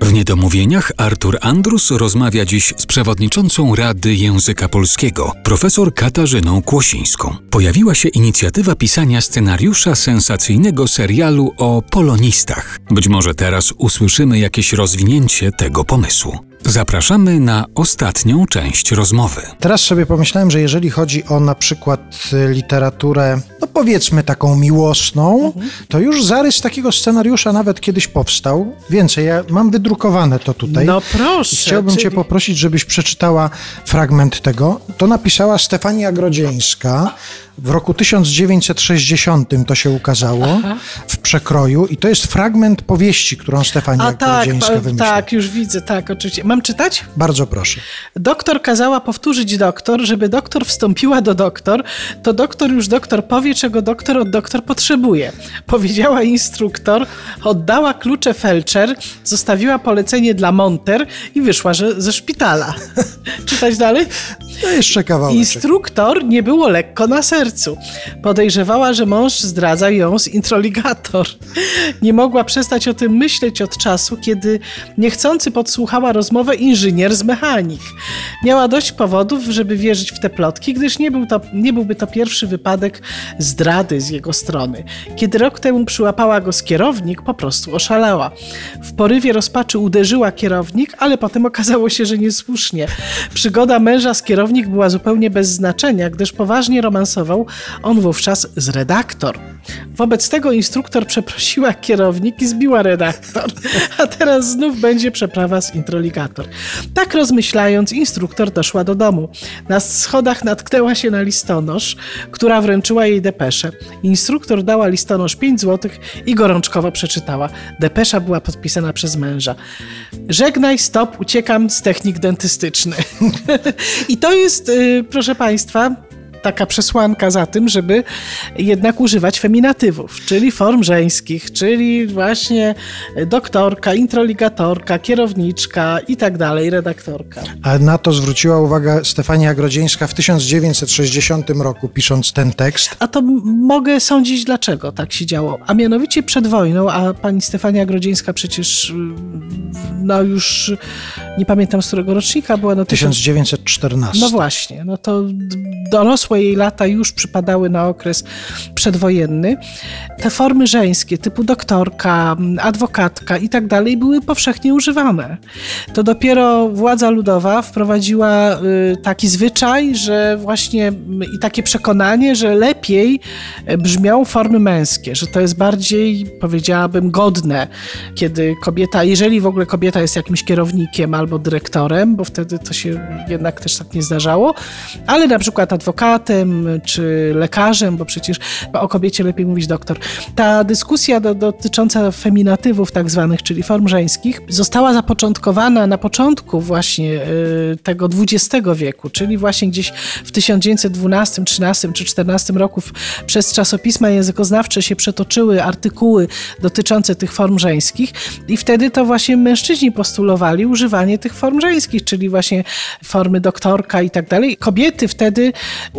W Niedomówieniach Artur Andrus rozmawia dziś z przewodniczącą Rady Języka Polskiego, profesor Katarzyną Kłosińską. Pojawiła się inicjatywa pisania scenariusza sensacyjnego serialu o polonistach. Być może teraz usłyszymy jakieś rozwinięcie tego pomysłu. Zapraszamy na ostatnią część rozmowy. Teraz sobie pomyślałem, że jeżeli chodzi o na przykład y, literaturę, no powiedzmy taką miłosną, to już zarys takiego scenariusza nawet kiedyś powstał. Więcej, ja mam wydrukowane to tutaj. No proszę. I chciałbym czyli- Cię poprosić, żebyś przeczytała fragment tego. To napisała Stefania Grodzieńska. W roku 1960 to się ukazało w przekroju i to jest fragment powieści, którą Stefania A tak, pa- wymyśliła. tak, już widzę, tak, oczywiście. Mam czytać? Bardzo proszę. Doktor kazała powtórzyć doktor, żeby doktor wstąpiła do doktor, to doktor już doktor powie, czego doktor od doktor potrzebuje. Powiedziała instruktor, oddała klucze felczer, zostawiła polecenie dla monter i wyszła że, ze szpitala. Czytać dalej? No jeszcze kawałek. Instruktor nie było lekko na sercu. Podejrzewała, że mąż zdradza ją z introligator. Nie mogła przestać o tym myśleć od czasu, kiedy niechcący podsłuchała rozmowę inżynier z mechanik. Miała dość powodów, żeby wierzyć w te plotki, gdyż nie, był to, nie byłby to pierwszy wypadek zdrady z jego strony. Kiedy rok temu przyłapała go z kierownik, po prostu oszalała. W porywie rozpaczy uderzyła kierownik, ale potem okazało się, że niesłusznie. Przygoda męża z kierownik była zupełnie bez znaczenia, gdyż poważnie romansował on wówczas z redaktor. Wobec tego instruktor przeprosiła kierownik i zbiła redaktor, a teraz znów będzie przeprawa z introligator. Tak rozmyślając, instruktor doszła do domu. Na schodach natknęła się na listonosz, która wręczyła jej depeszę. Instruktor dała listonosz 5 złotych i gorączkowo przeczytała. Depesza była podpisana przez męża. Żegnaj, stop, uciekam z technik dentystycznych. I to jest, y, proszę Państwa, taka przesłanka za tym, żeby jednak używać feminatywów, czyli form żeńskich, czyli właśnie doktorka, introligatorka, kierowniczka i tak dalej, redaktorka. A na to zwróciła uwagę Stefania Grodzieńska w 1960 roku, pisząc ten tekst. A to mogę sądzić, dlaczego tak się działo. A mianowicie przed wojną, a pani Stefania Grodzieńska przecież, no już nie pamiętam z którego rocznika była, no tysiąc- 1914. No właśnie, no to d- dorosłe jej lata już przypadały na okres przedwojenny. Te formy żeńskie typu doktorka, adwokatka i tak dalej były powszechnie używane. To dopiero władza ludowa wprowadziła y, taki zwyczaj, że właśnie m, i takie przekonanie, że lepiej e, brzmią formy męskie, że to jest bardziej, powiedziałabym, godne, kiedy kobieta, jeżeli w ogóle kobieta jest jakimś kierownikiem albo dyrektorem, bo wtedy to się jednak też tak nie zdarzało, ale na przykład adwokatem czy lekarzem, bo przecież o kobiecie lepiej mówić doktor. Ta dyskusja do, dotycząca feminatywów tak zwanych, czyli form żeńskich, została zapoczątkowana na początku właśnie y, tego XX wieku, czyli właśnie gdzieś w 1912, 13 czy 14 roku przez czasopisma językoznawcze się przetoczyły artykuły dotyczące tych form żeńskich i wtedy to właśnie mężczyźni postulowali używanie tych form żeńskich, czyli właśnie formy doktorka i tak dalej. Kobiety wtedy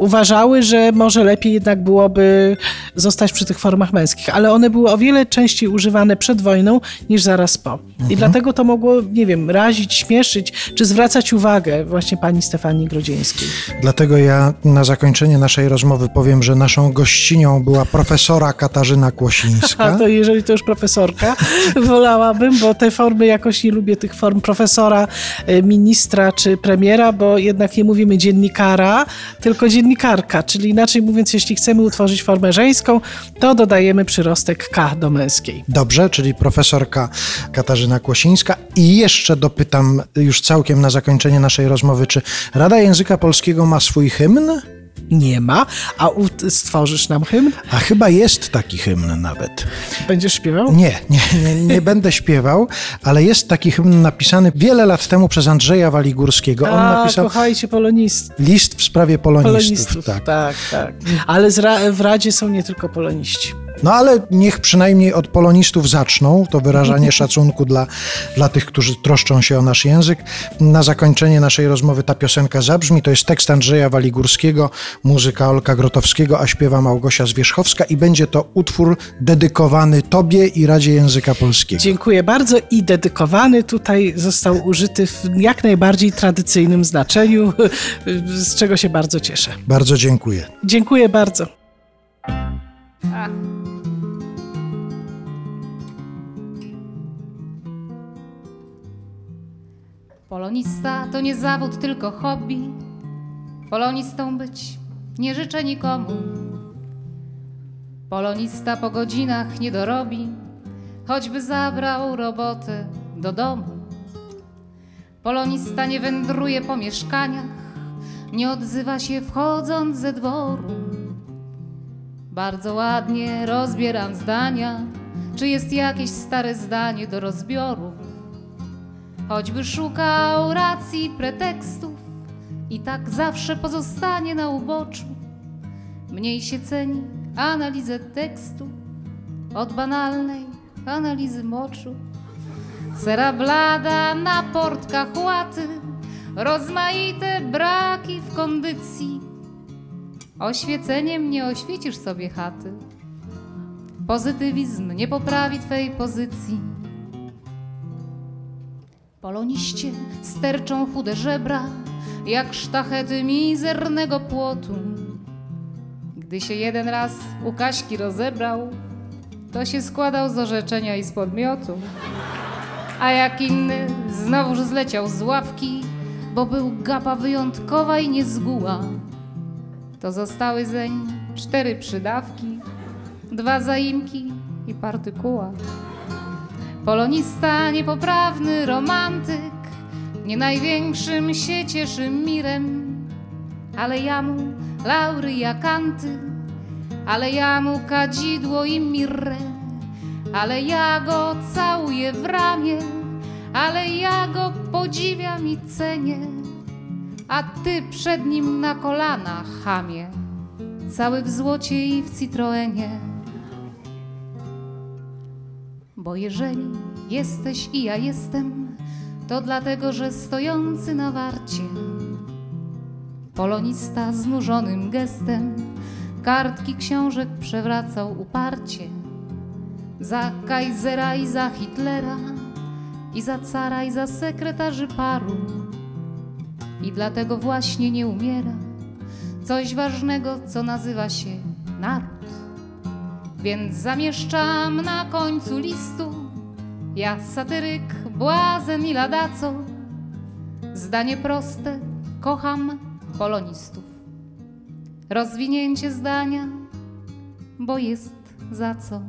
uważały, że może lepiej jednak byłoby zostać przy tych formach męskich, ale one były o wiele częściej używane przed wojną niż zaraz po. I dlatego to mogło, nie wiem, razić, śmieszyć, czy zwracać uwagę właśnie pani Stefanii Grodzieńskiej. Dlatego ja na zakończenie naszej rozmowy powiem, że naszą gościnią była profesora Katarzyna A Kłosińska. to jeżeli to już profesorka, wolałabym, bo te formy jakoś nie lubię tych form profesora, y, ministra czy premiera, bo jednak nie mówimy dziennikara, tylko dziennikarka, czyli inaczej mówiąc, jeśli chcemy utworzyć formę żeńską, to dodajemy przyrostek K do męskiej. Dobrze, czyli profesorka Katarzyna Kłosińska. I jeszcze dopytam już całkiem na zakończenie naszej rozmowy, czy Rada Języka Polskiego ma swój hymn? Nie ma, a stworzysz nam hymn? A chyba jest taki hymn nawet. Będziesz śpiewał? Nie, nie, nie, nie będę śpiewał, ale jest taki hymn napisany wiele lat temu przez Andrzeja Waligórskiego. On A, napisał kochajcie polonistów. list w sprawie polonistów. Polonistów, tak. tak, tak. Ale ra- w Radzie są nie tylko poloniści. No ale niech przynajmniej od polonistów zaczną to wyrażanie szacunku dla, dla tych, którzy troszczą się o nasz język. Na zakończenie naszej rozmowy ta piosenka zabrzmi. To jest tekst Andrzeja Waligórskiego, muzyka Olka Grotowskiego, a śpiewa Małgosia Zwierzchowska i będzie to utwór dedykowany Tobie i Radzie Języka Polskiego. Dziękuję bardzo i dedykowany tutaj został użyty w jak najbardziej tradycyjnym znaczeniu, z czego się bardzo cieszę. Bardzo dziękuję. Dziękuję bardzo. Polonista to nie zawód, tylko hobby. Polonistą być nie życzę nikomu. Polonista po godzinach nie dorobi, choćby zabrał robotę do domu. Polonista nie wędruje po mieszkaniach, nie odzywa się wchodząc ze dworu. Bardzo ładnie rozbieram zdania, czy jest jakieś stare zdanie do rozbioru. Choćby szukał racji, pretekstów, i tak zawsze pozostanie na uboczu. Mniej się ceni analizę tekstu od banalnej analizy moczu. Cera blada na portkach łaty, rozmaite braki w kondycji. Oświeceniem nie oświecisz sobie chaty. Pozytywizm nie poprawi twej pozycji. Poloniście sterczą chude żebra, jak sztachety mizernego płotu. Gdy się jeden raz u Kaśki rozebrał, to się składał z orzeczenia i z podmiotu. A jak inny znowuż zleciał z ławki, bo był gapa wyjątkowa i niezguła, to zostały zeń cztery przydawki, dwa zaimki i partykuła. Polonista, niepoprawny romantyk, nie największym się cieszy mirem, ale ja mu laury i akanty, ale ja mu kadzidło i mirrę, ale ja go całuję w ramię, ale ja go podziwiam i cenię, a ty przed nim na kolana, chamie, cały w złocie i w Citroenie. Bo jeżeli jesteś i ja jestem, to dlatego, że stojący na warcie, polonista znużonym gestem, kartki książek przewracał uparcie. Za Kaisera i za Hitlera, i za cara, i za sekretarzy paru. I dlatego właśnie nie umiera coś ważnego, co nazywa się naród. Więc zamieszczam na końcu listu. Ja satyryk, błazen i ladaco. Zdanie proste, kocham polonistów. Rozwinięcie zdania, bo jest za co